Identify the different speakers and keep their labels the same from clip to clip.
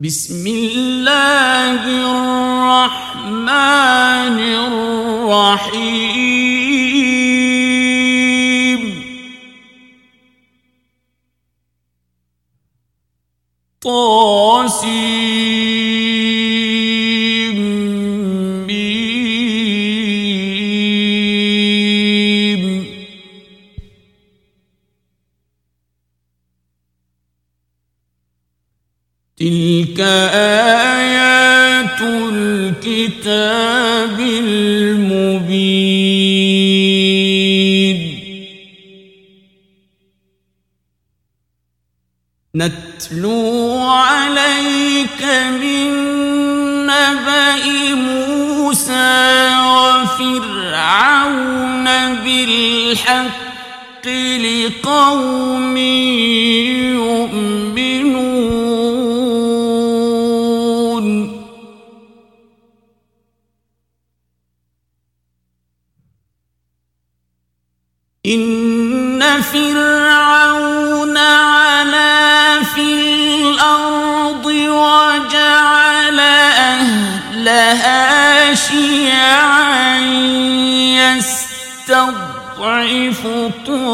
Speaker 1: بسم الله الرحمن الرحيم. طاسيم تلك آيات الكتاب المبين. نتلو عليك من نبأ موسى وفرعون بالحق لقوم يؤمنون. شيعا يستضعف طائفة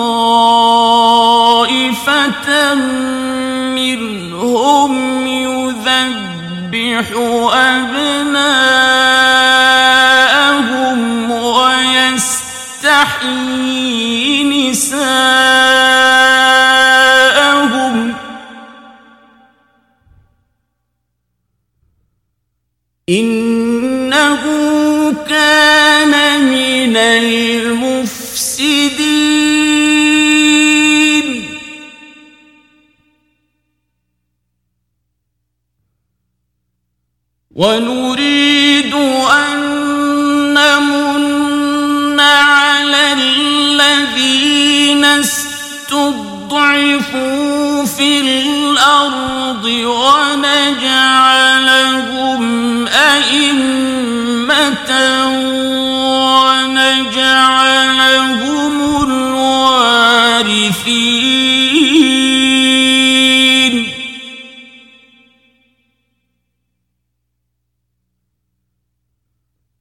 Speaker 1: منهم يذبح أبناءهم ويستحيي من المفسدين. ونريد أن نمن على الذين استضعفوا في الأرض ونجعلهم أئمة الوارثين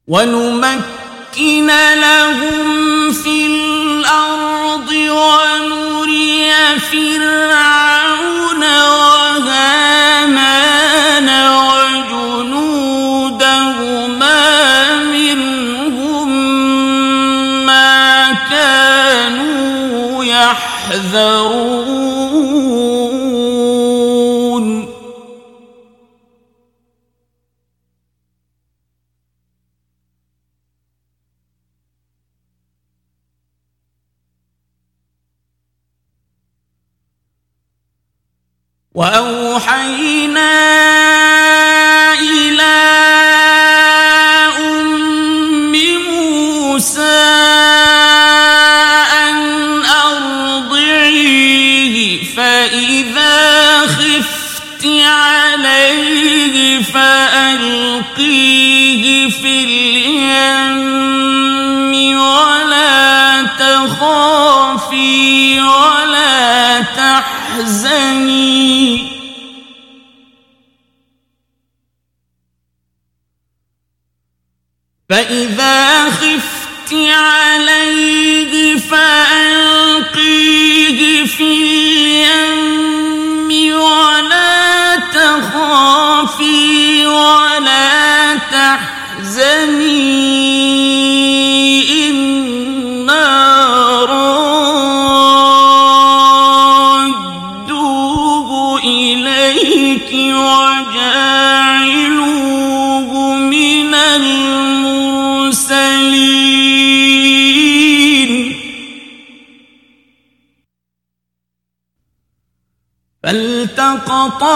Speaker 1: ونمكن لهم في الأرض ونري فرعون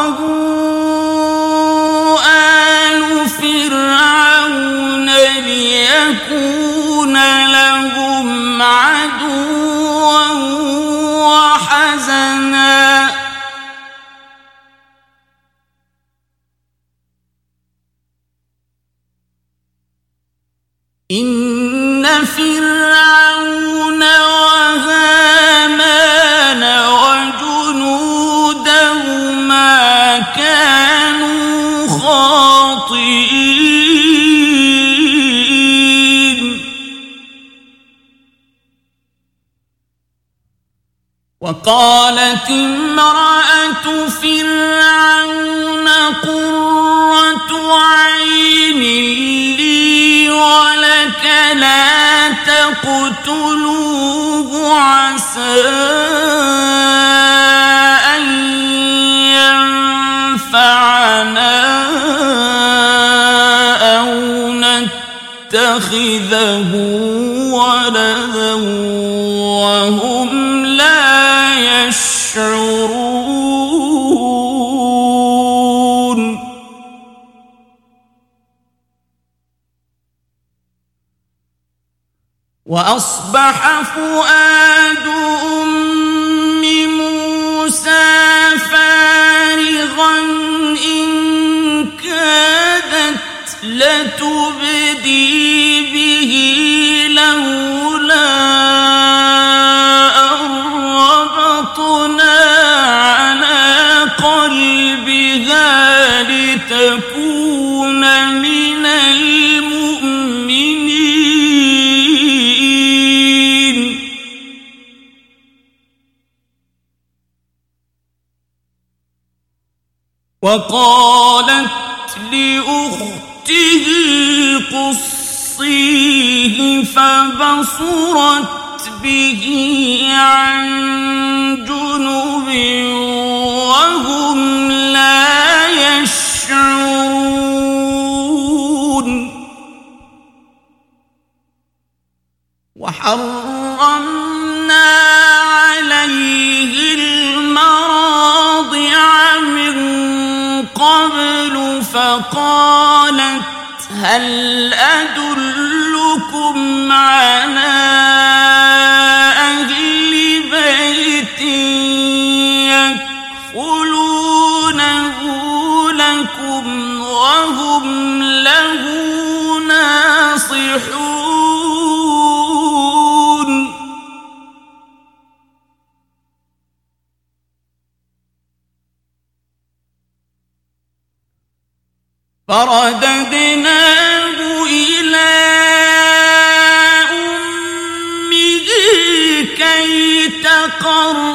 Speaker 1: فالتقطه وقالت امرأة فرعون قرة عين لي ولك لا تقتلوه عسى يتخذه ولدا وأصبح فؤاد أم موسى فارغا إن كادت لتبدي وقالت لأخته قصيه فبصرت به عن جنب وهم لا يشعرون. وحرمنا فقالت هل أدلكم على وهم له ناصحون؟ فرددناه إلى أمه كي تقر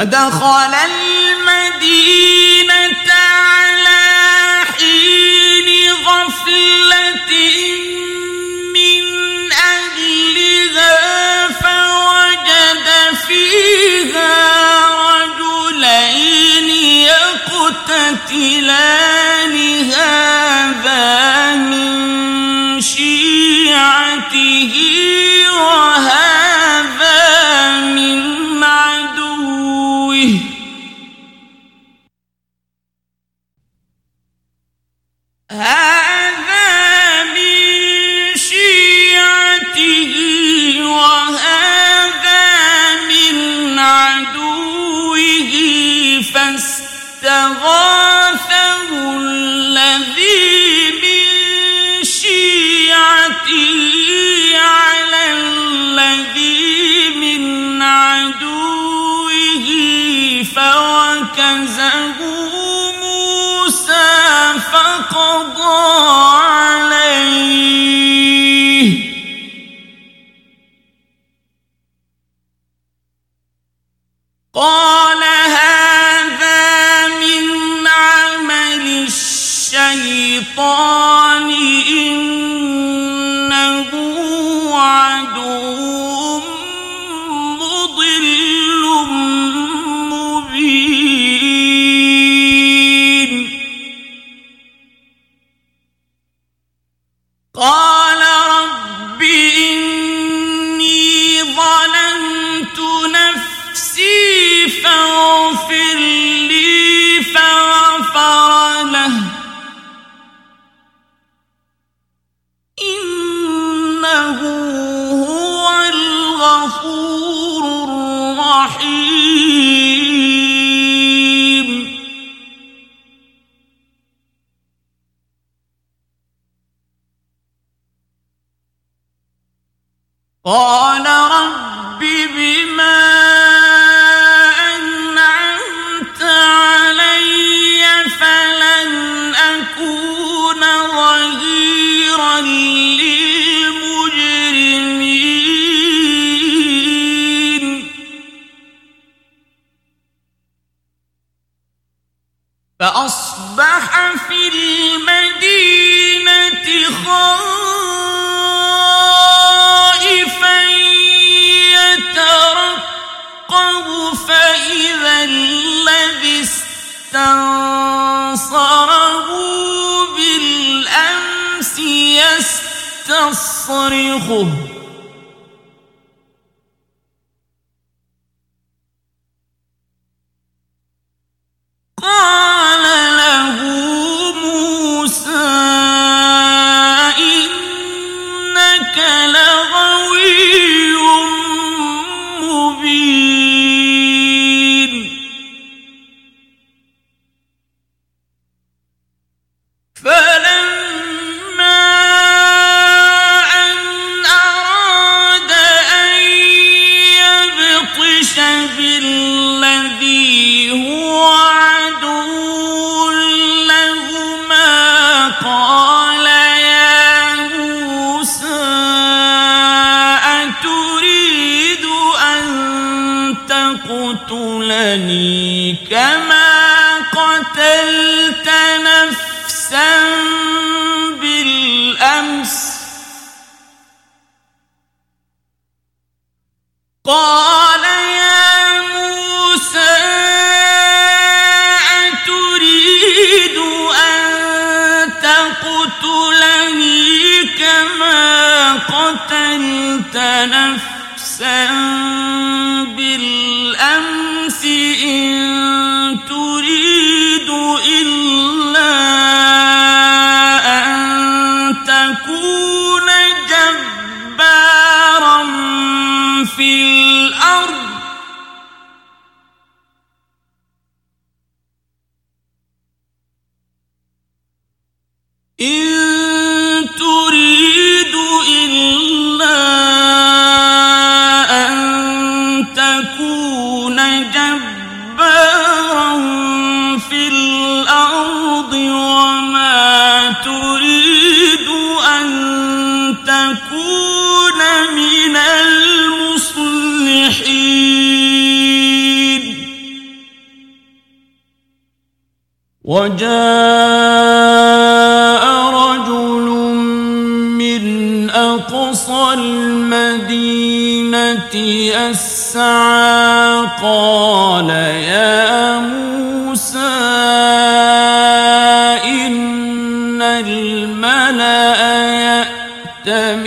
Speaker 1: ودخل فكزه موسى فقضى عليه. قال هذا من عمل الشيطان إنه عدو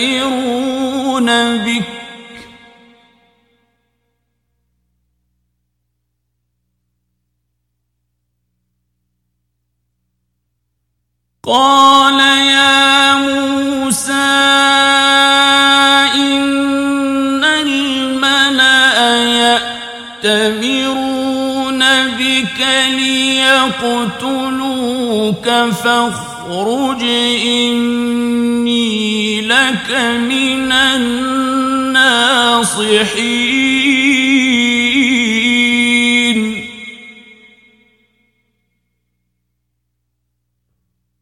Speaker 1: يعتبرون بك. قال يا موسى إن الملأ يأتمرون بك ليقتلوك فاخرج إن إنك من الناصحين.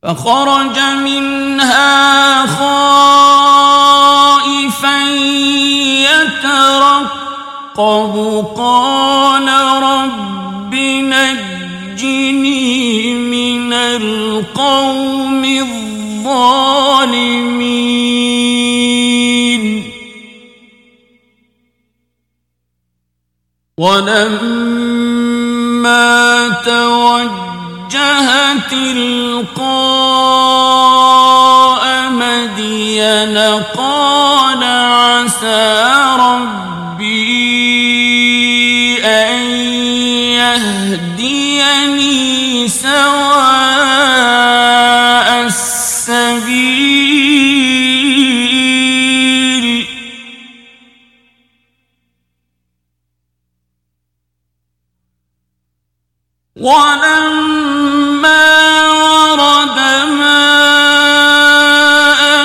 Speaker 1: فخرج منها خائفا يترقب. قال رب نجني من القوم الظالمين. ولما توجه تلقاء مدين قال عسى ربي أن يهدي ولما ورد ماء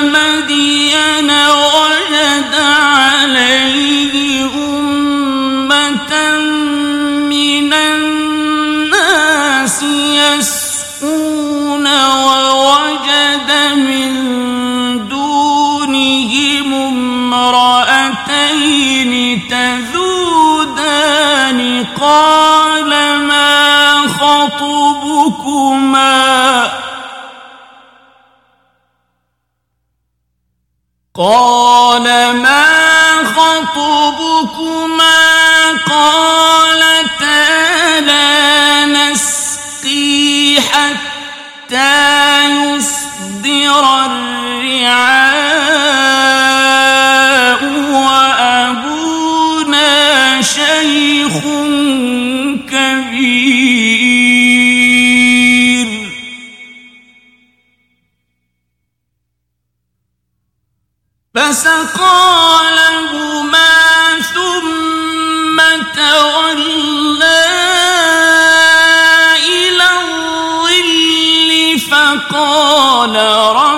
Speaker 1: مدين وجد عليه أمة من الناس يسقون ووجد من دونهم امرأتين تذودان قال ما خطبكما قال ما خطبكما؟ قالتا لا. فسقى لهما ثم تولى إلى الظل فقال رب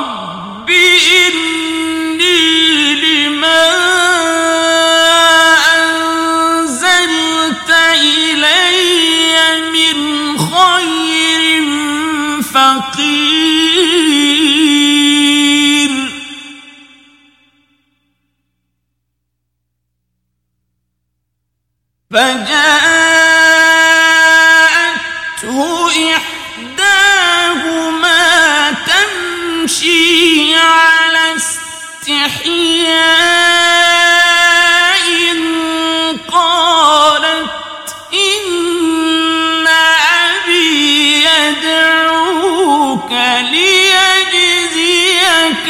Speaker 1: فجاءته إحداهما تمشي على استحياء قالت إن أبي يدعوك ليجزيك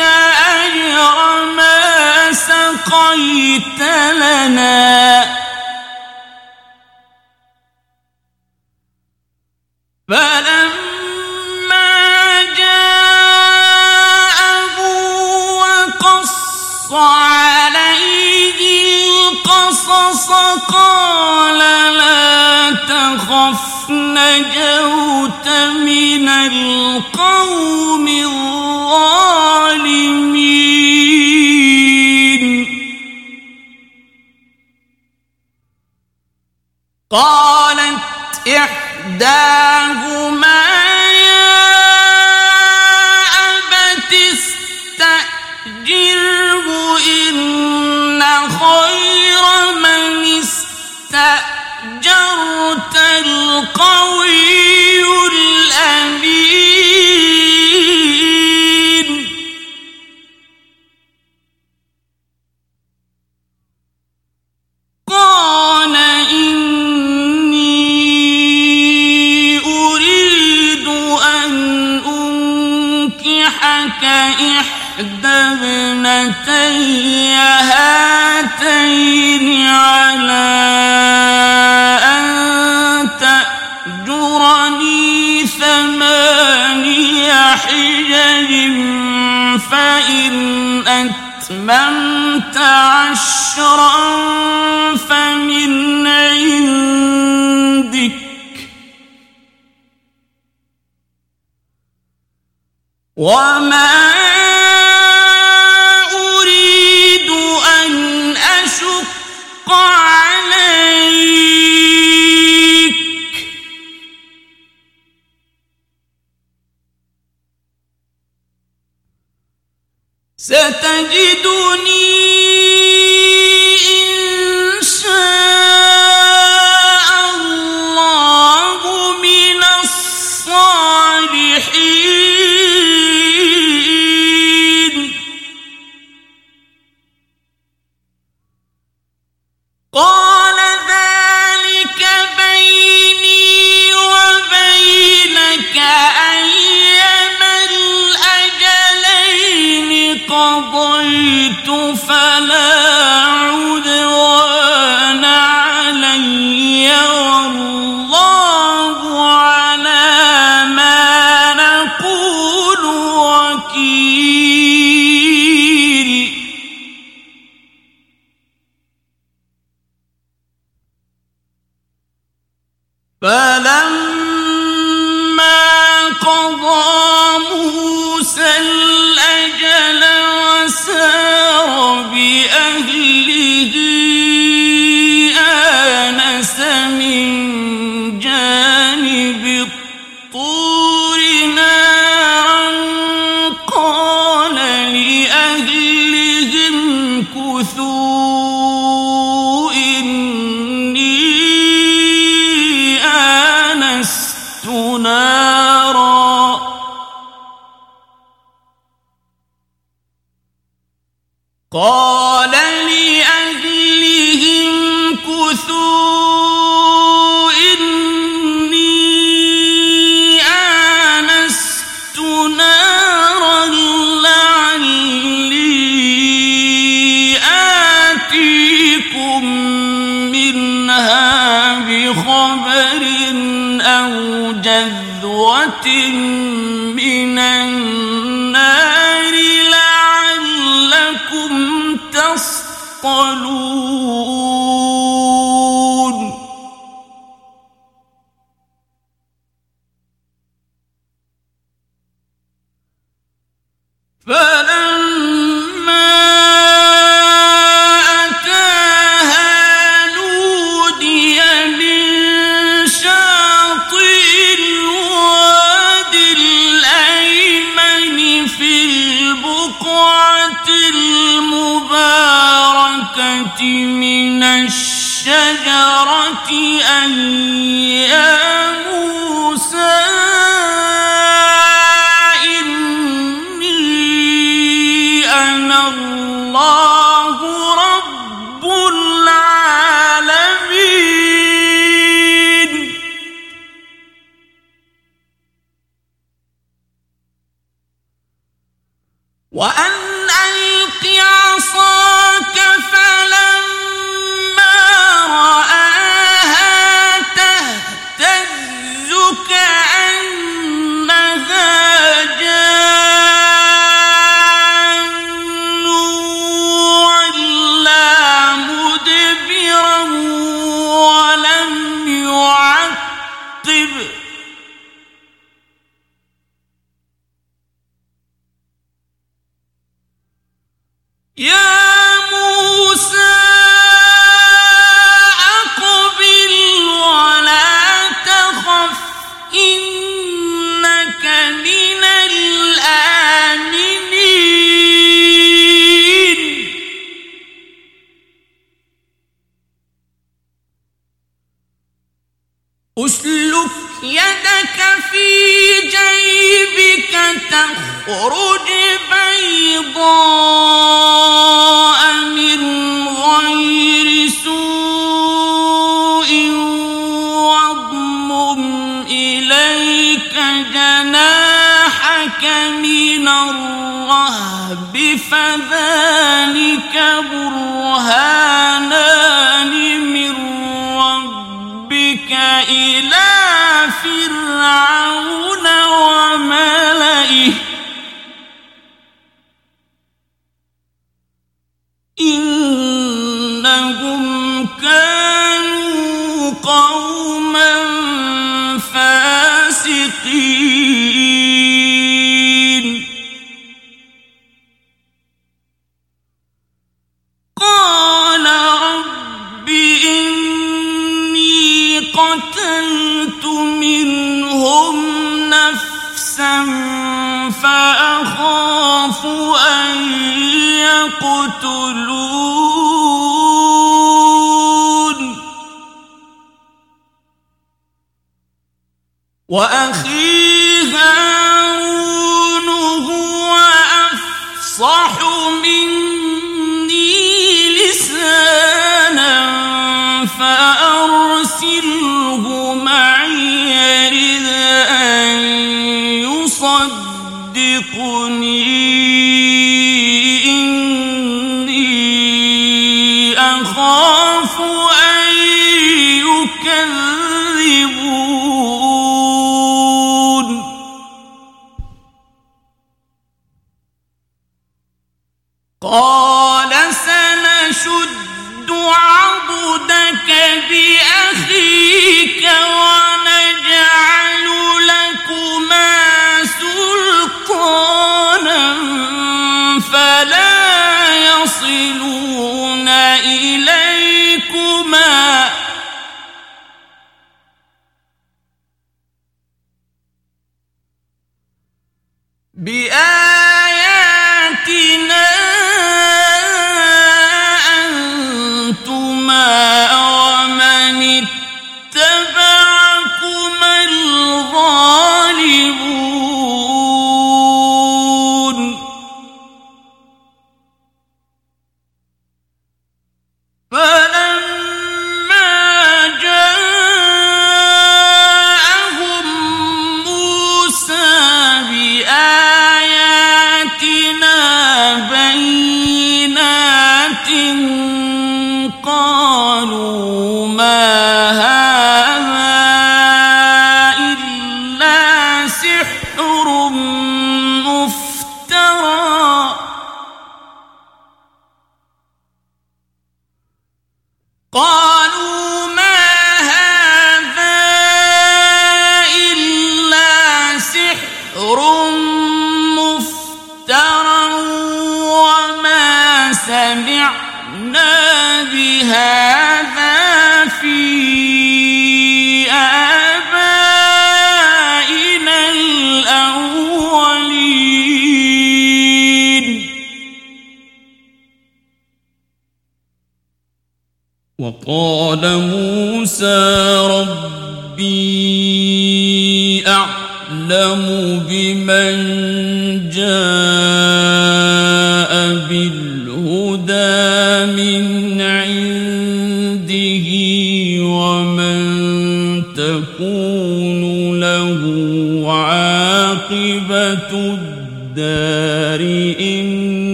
Speaker 1: أجر ما سقيت لنا وقص عليه القصص قال لا تخف نجوت من القوم الظالمين. قالت إحداهما يا أبت القوي الأمين. ابنتي هاتين على أن تأجرني ثماني حجج فإن أتممت عشرا فمن عندك وما ستجدني فاسقين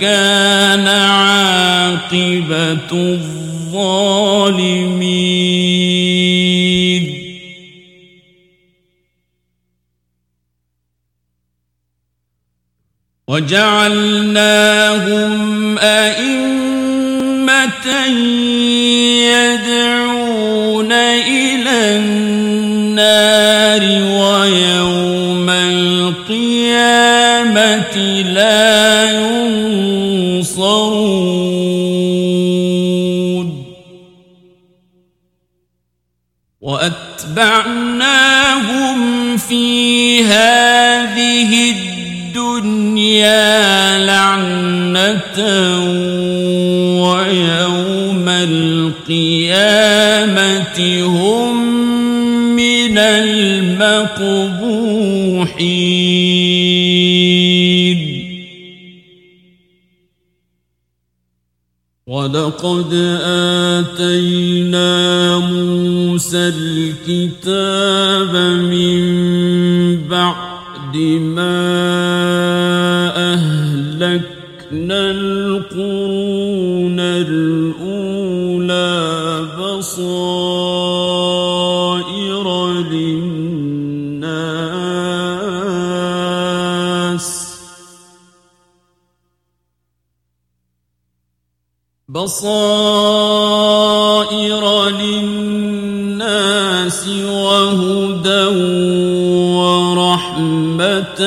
Speaker 1: كان عاقبة الظالمين. وجعلناهم أئمة يدعون إلى النار ويوم القيامة. لا ينصرون. وأتبعناهم في هذه الدنيا لعنة ويوم القيامة هم من المقبوحين. ولقد آتينا موسى الكتاب من بعد ما أهلكنا القرون الأولى بصائر بصائر للناس وهدى ورحمة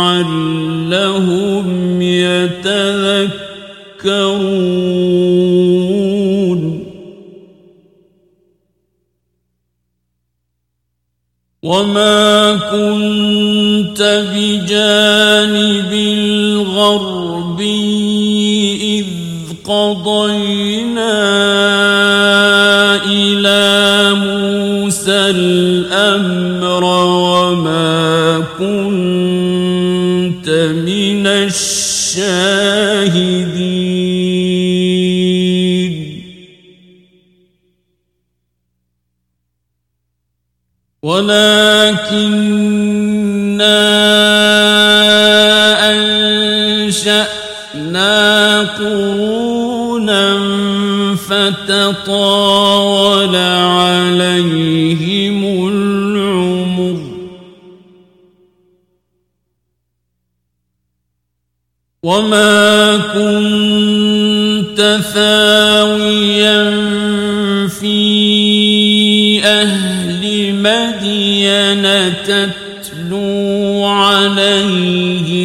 Speaker 1: لعلهم يتذكرون. وما كنت بجانب الغربي قضينا إلى موسى الأمر وما كنت من الشاهدين. ولكن أنشأنا قرون فتطاول عليهم العمر. وما كنت ثاويا في أهل مدين تتلو عليهم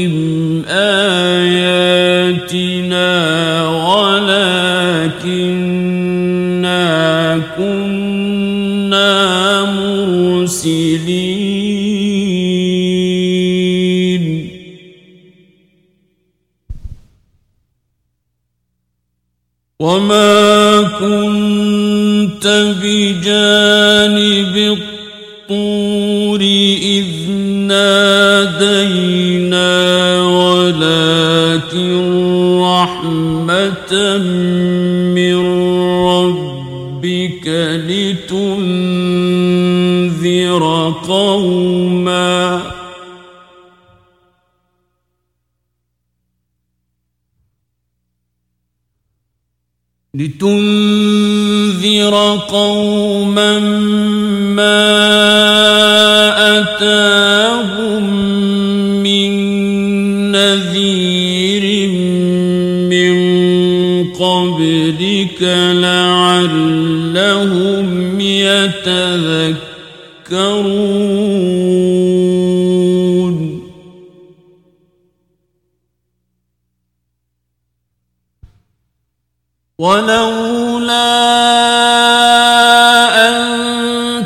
Speaker 1: مرسلين وما كنت بجانب الطور إذ نادينا ولكن رحمة من ربك لتنذر قوما. لتنذر قوما ما أتاهم من نذير من قبلك لعلهم يتذكرون. ولولا أن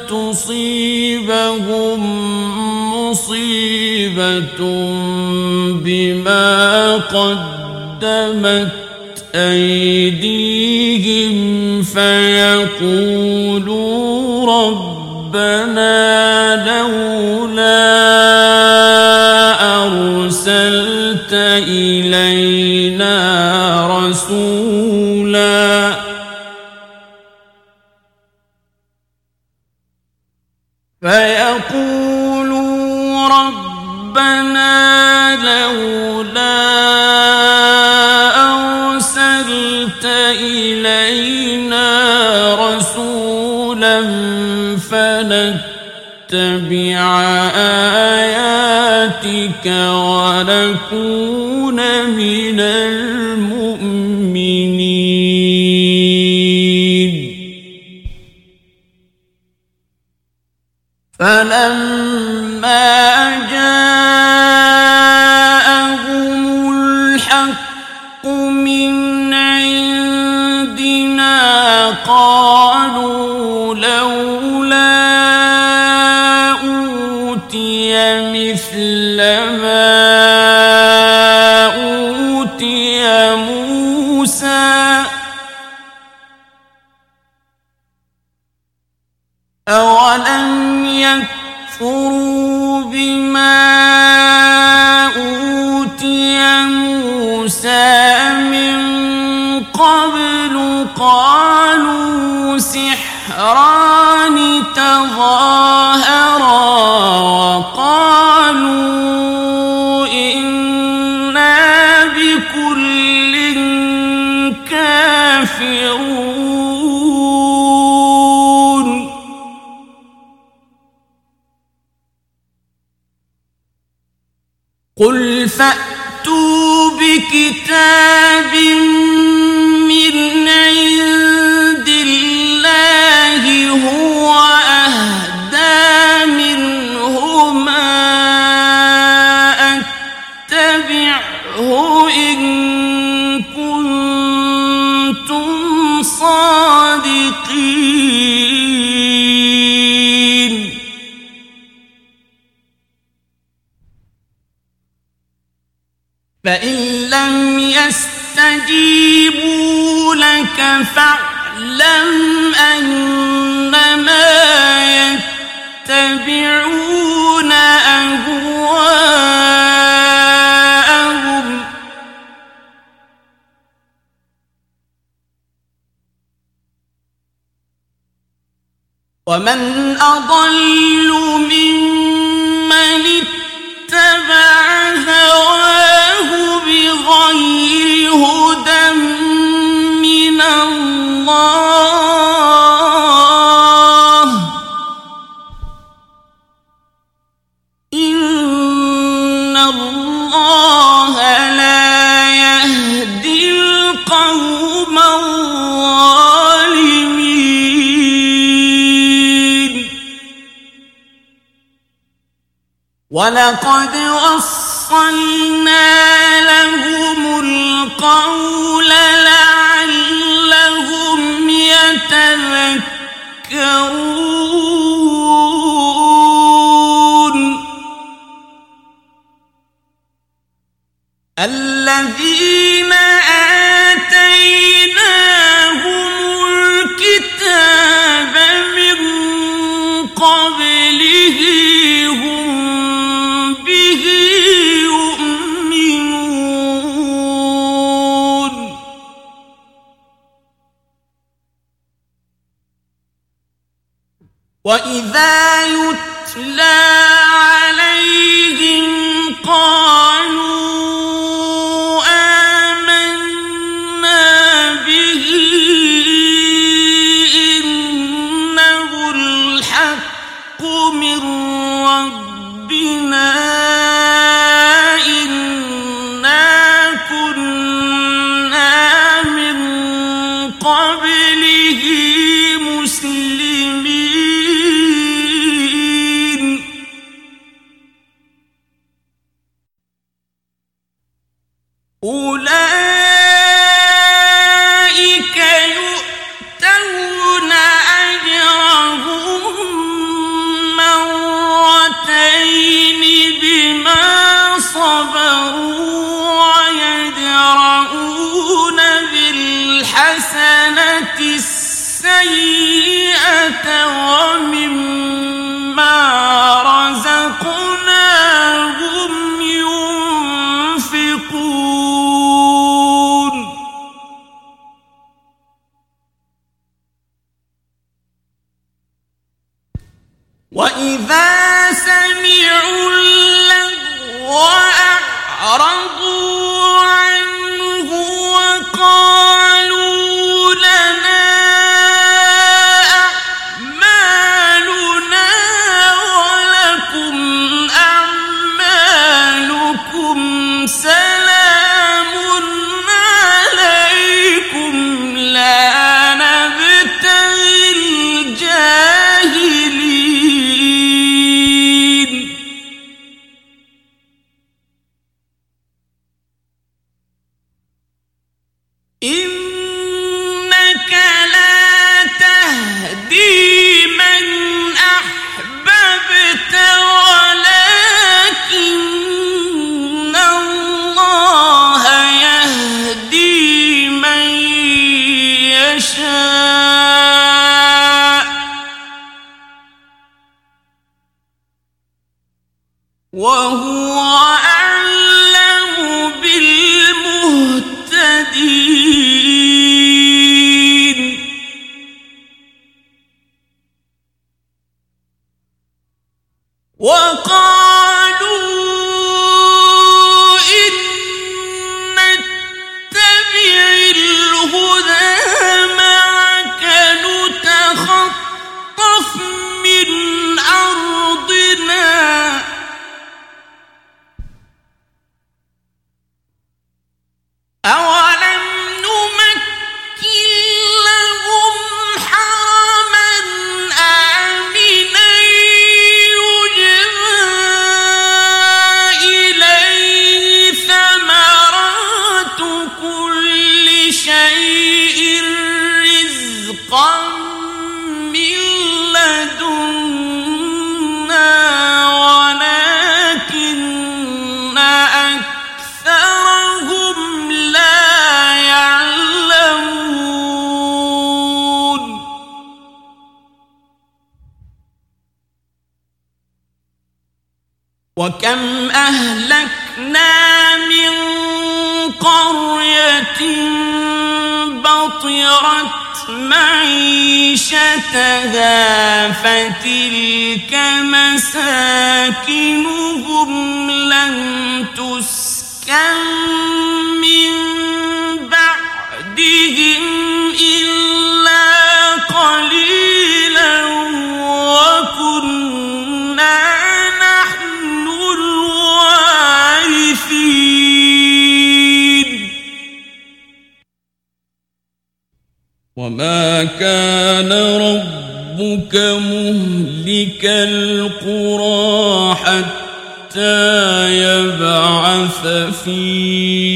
Speaker 1: تصيبهم مصيبة بما قدمت أيديهم فيقولوا ربنا لولا أرسلت إلينا فنتبع آياتك ونكون من المؤمنين. فلما موسى من قبل قالوا سحران تظاهرا وقالوا بكتاب من عند الله هو ومن أضل ممن اتبع هواه بغير هدى من الله ولقد وصلنا لهم القول لعلهم يتذكرون. وإذا يتلى وهو
Speaker 2: وما كان ربك مهلك القرى حتى يبعث في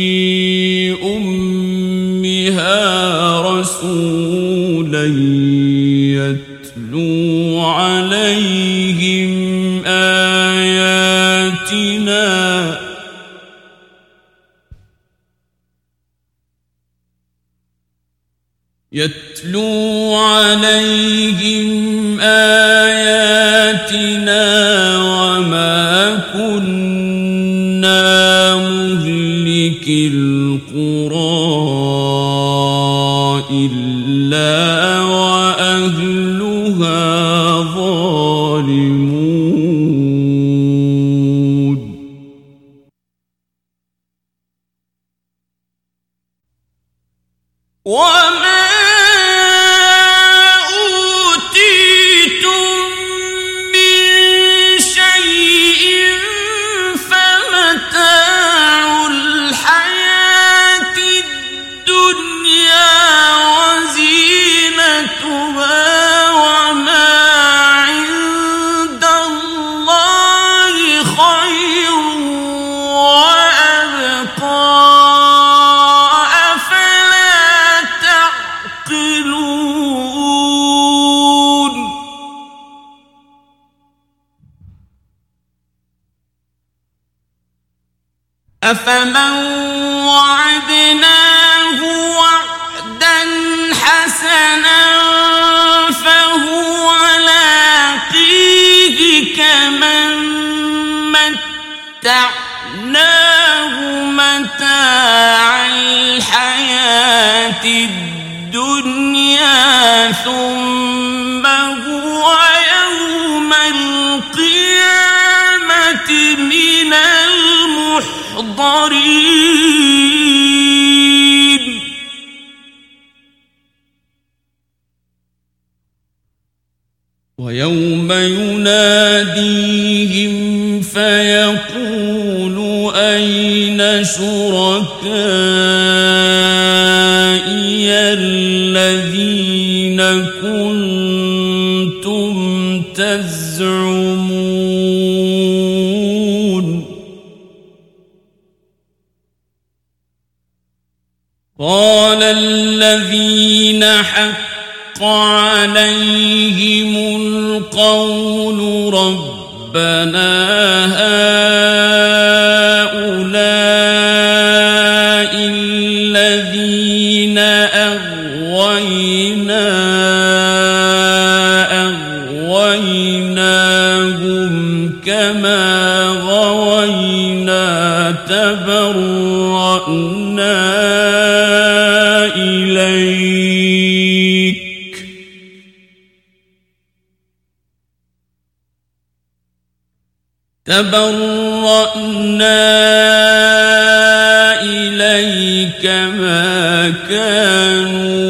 Speaker 2: يتلو
Speaker 1: الدنيا ثم هو يوم القيامة من المحضرين.
Speaker 2: ويوم يناديهم فيقول أين شركائي الذين كنتم تزعمون. قال الذين حق عليهم القول ربنا هؤلاء تبرأنا إليك. تبرأنا إليك ما كانوا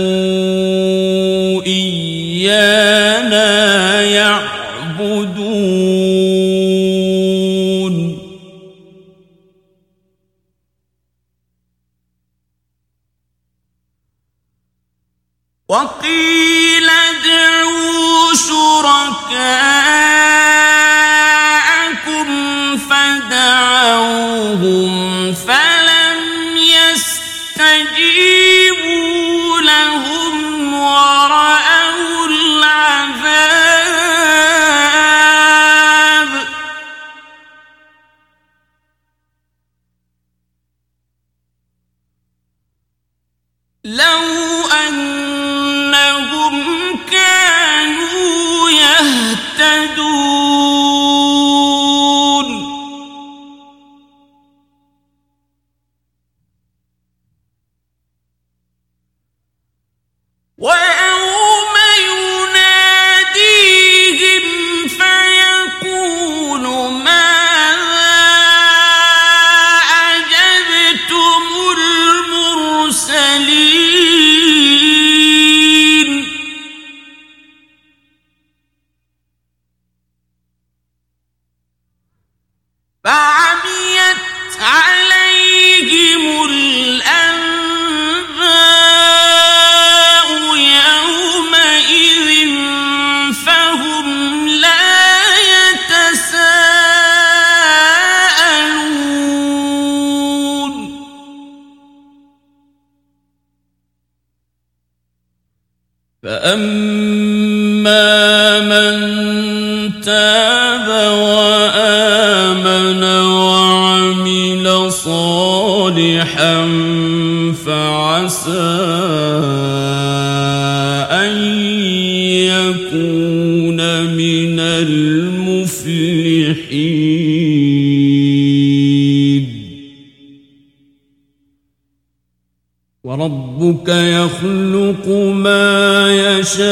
Speaker 2: وربك يخلق ما يشاء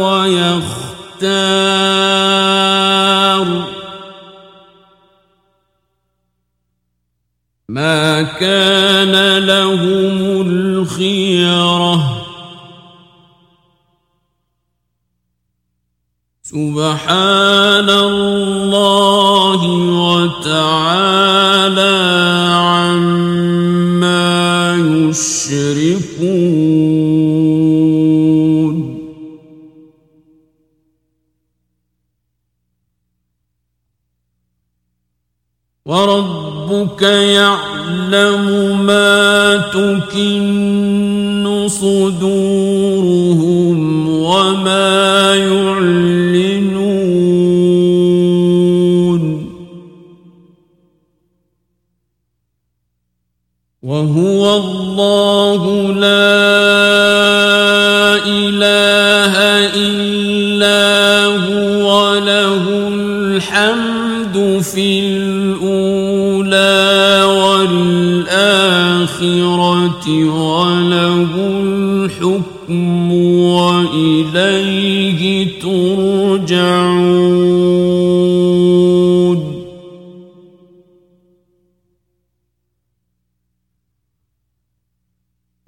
Speaker 2: ويختار. ما كان لهم الخيره سبحان الله وتعالى. يشركون وربك يعلم ما تكن صدورهم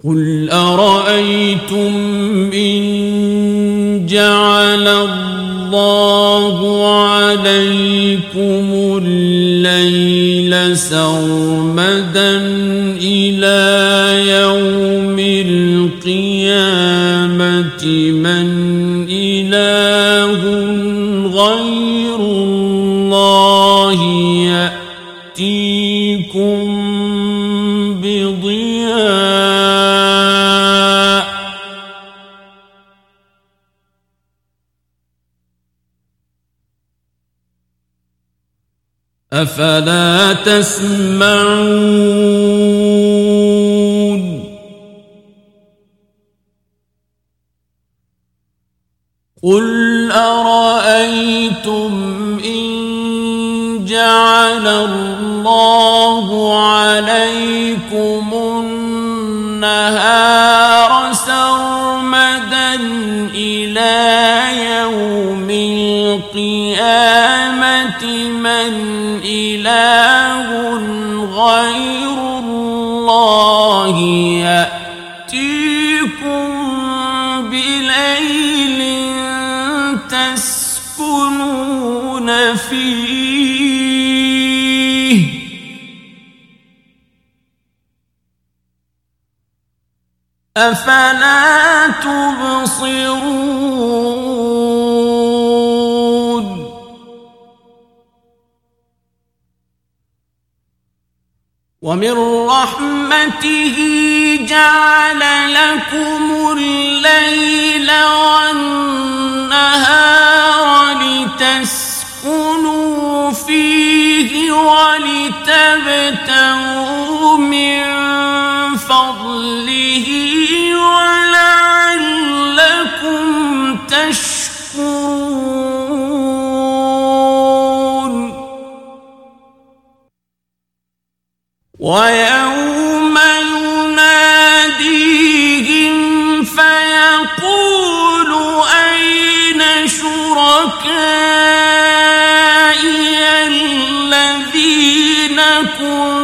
Speaker 2: قل أرأيتم أفلا تسمعون؟ قل أرأيتم إن جعل الله عليكم النهار سرمدا إلى أفلا تبصرون؟ ومن رحمته جعل لكم الليل والنهار لتسكنوا فيه ولتبتغوا من فضله. ولعلكم تشكرون. ويوم يناديهم فيقول أين شركائي الذين كنتم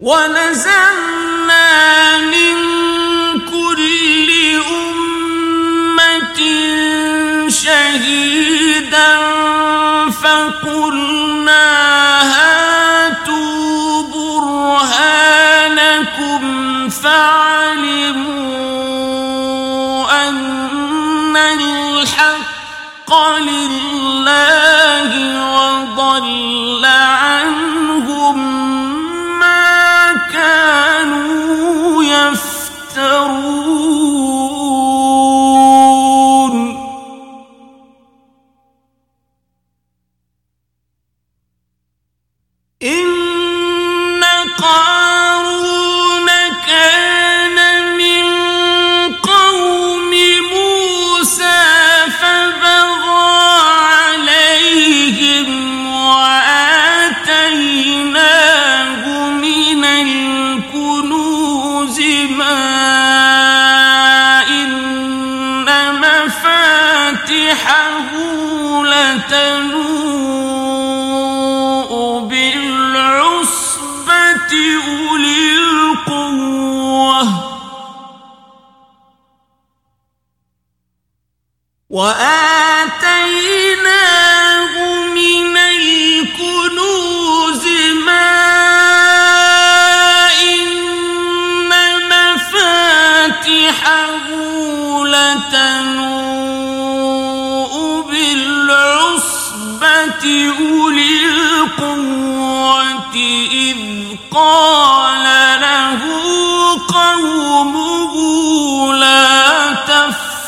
Speaker 2: ونزلنا من كل أمة شهيدا فقلنا هاتوا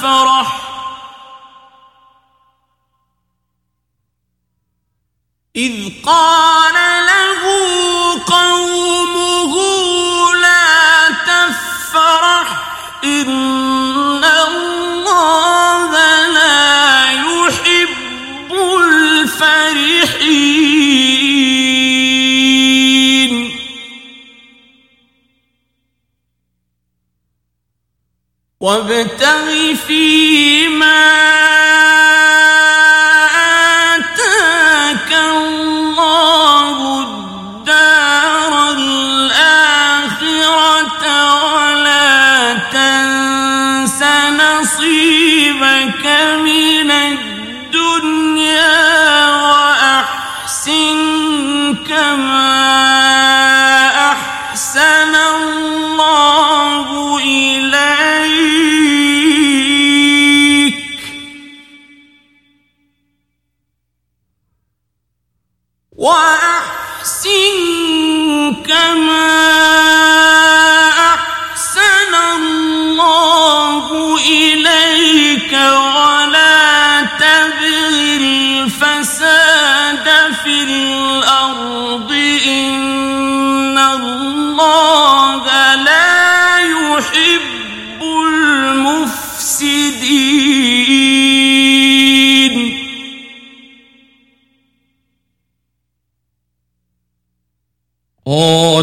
Speaker 2: فرح. إذ قال وابتغ فيما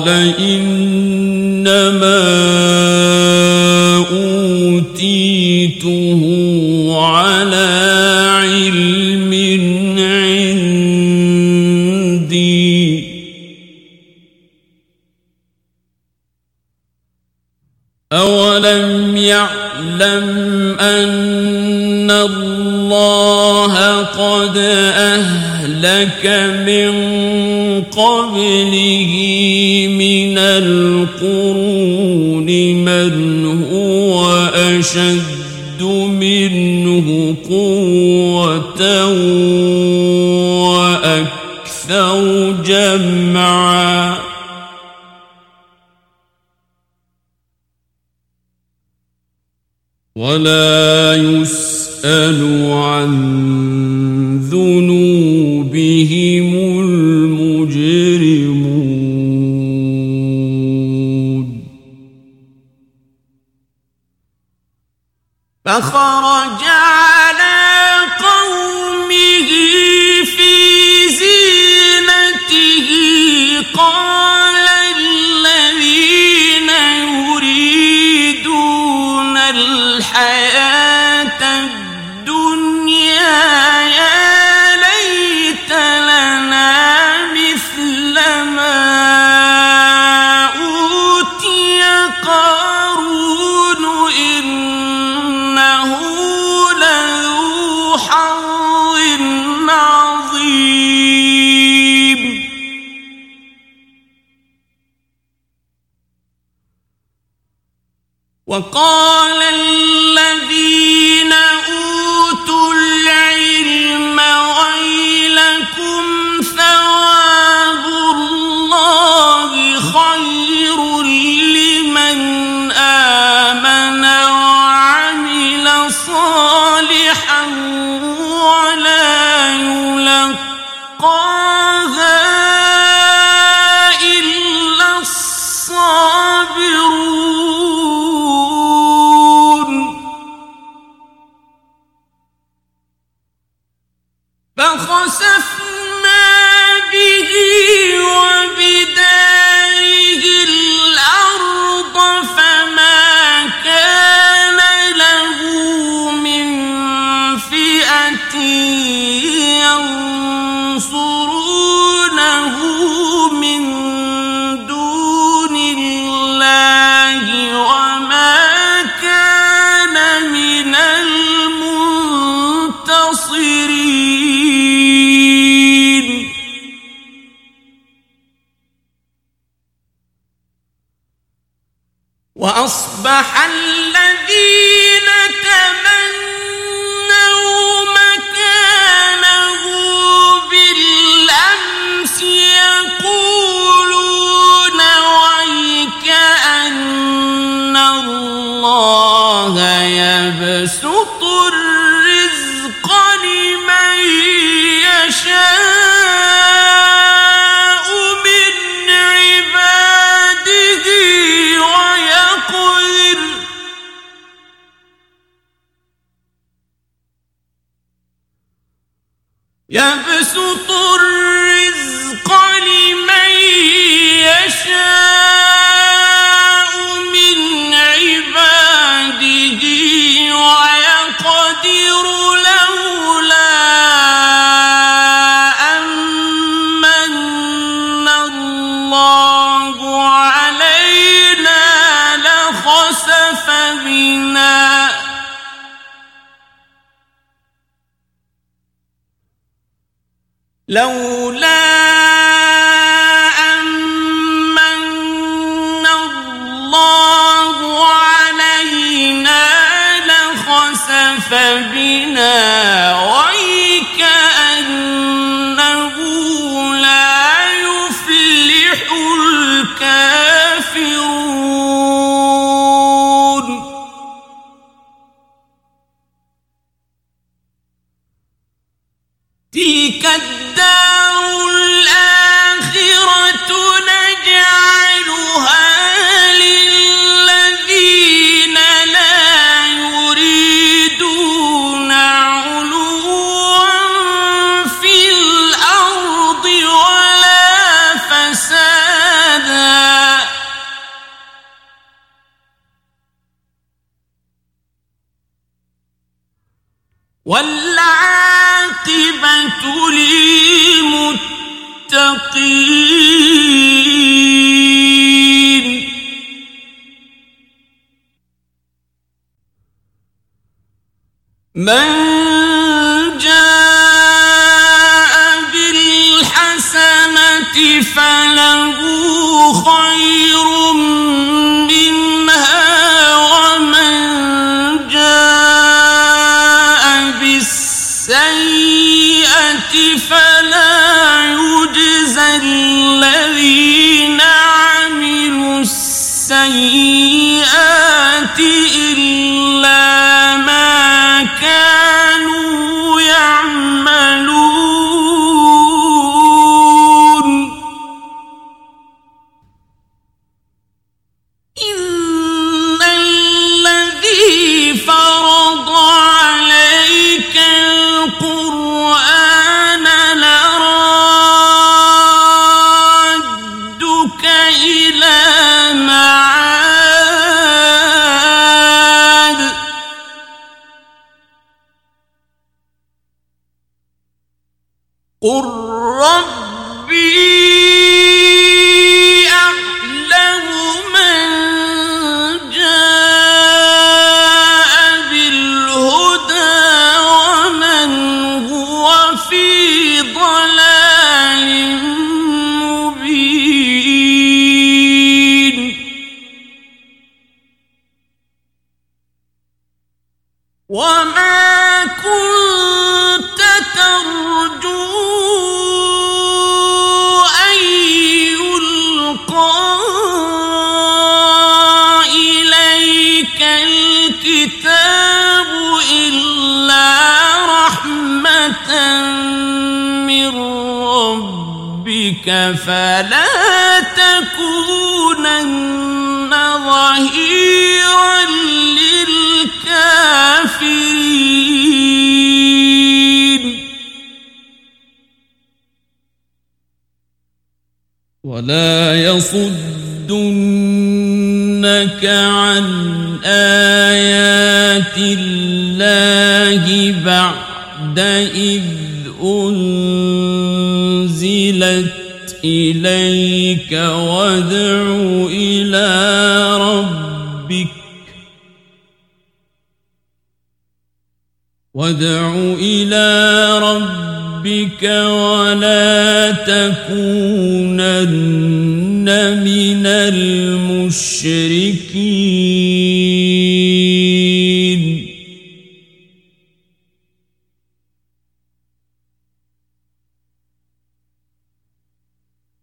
Speaker 2: قال إنما أوتيته على علم عندي. أولم يعلم أن الله قد أهلك من قبله القرون من هو أشد منه قوة وأكثر جمعا. ولا يسأل عن
Speaker 1: والعاقبة للمتقين. من إليك وادع إلى ربك. وادع إلى ربك ولا تكونن من المشركين.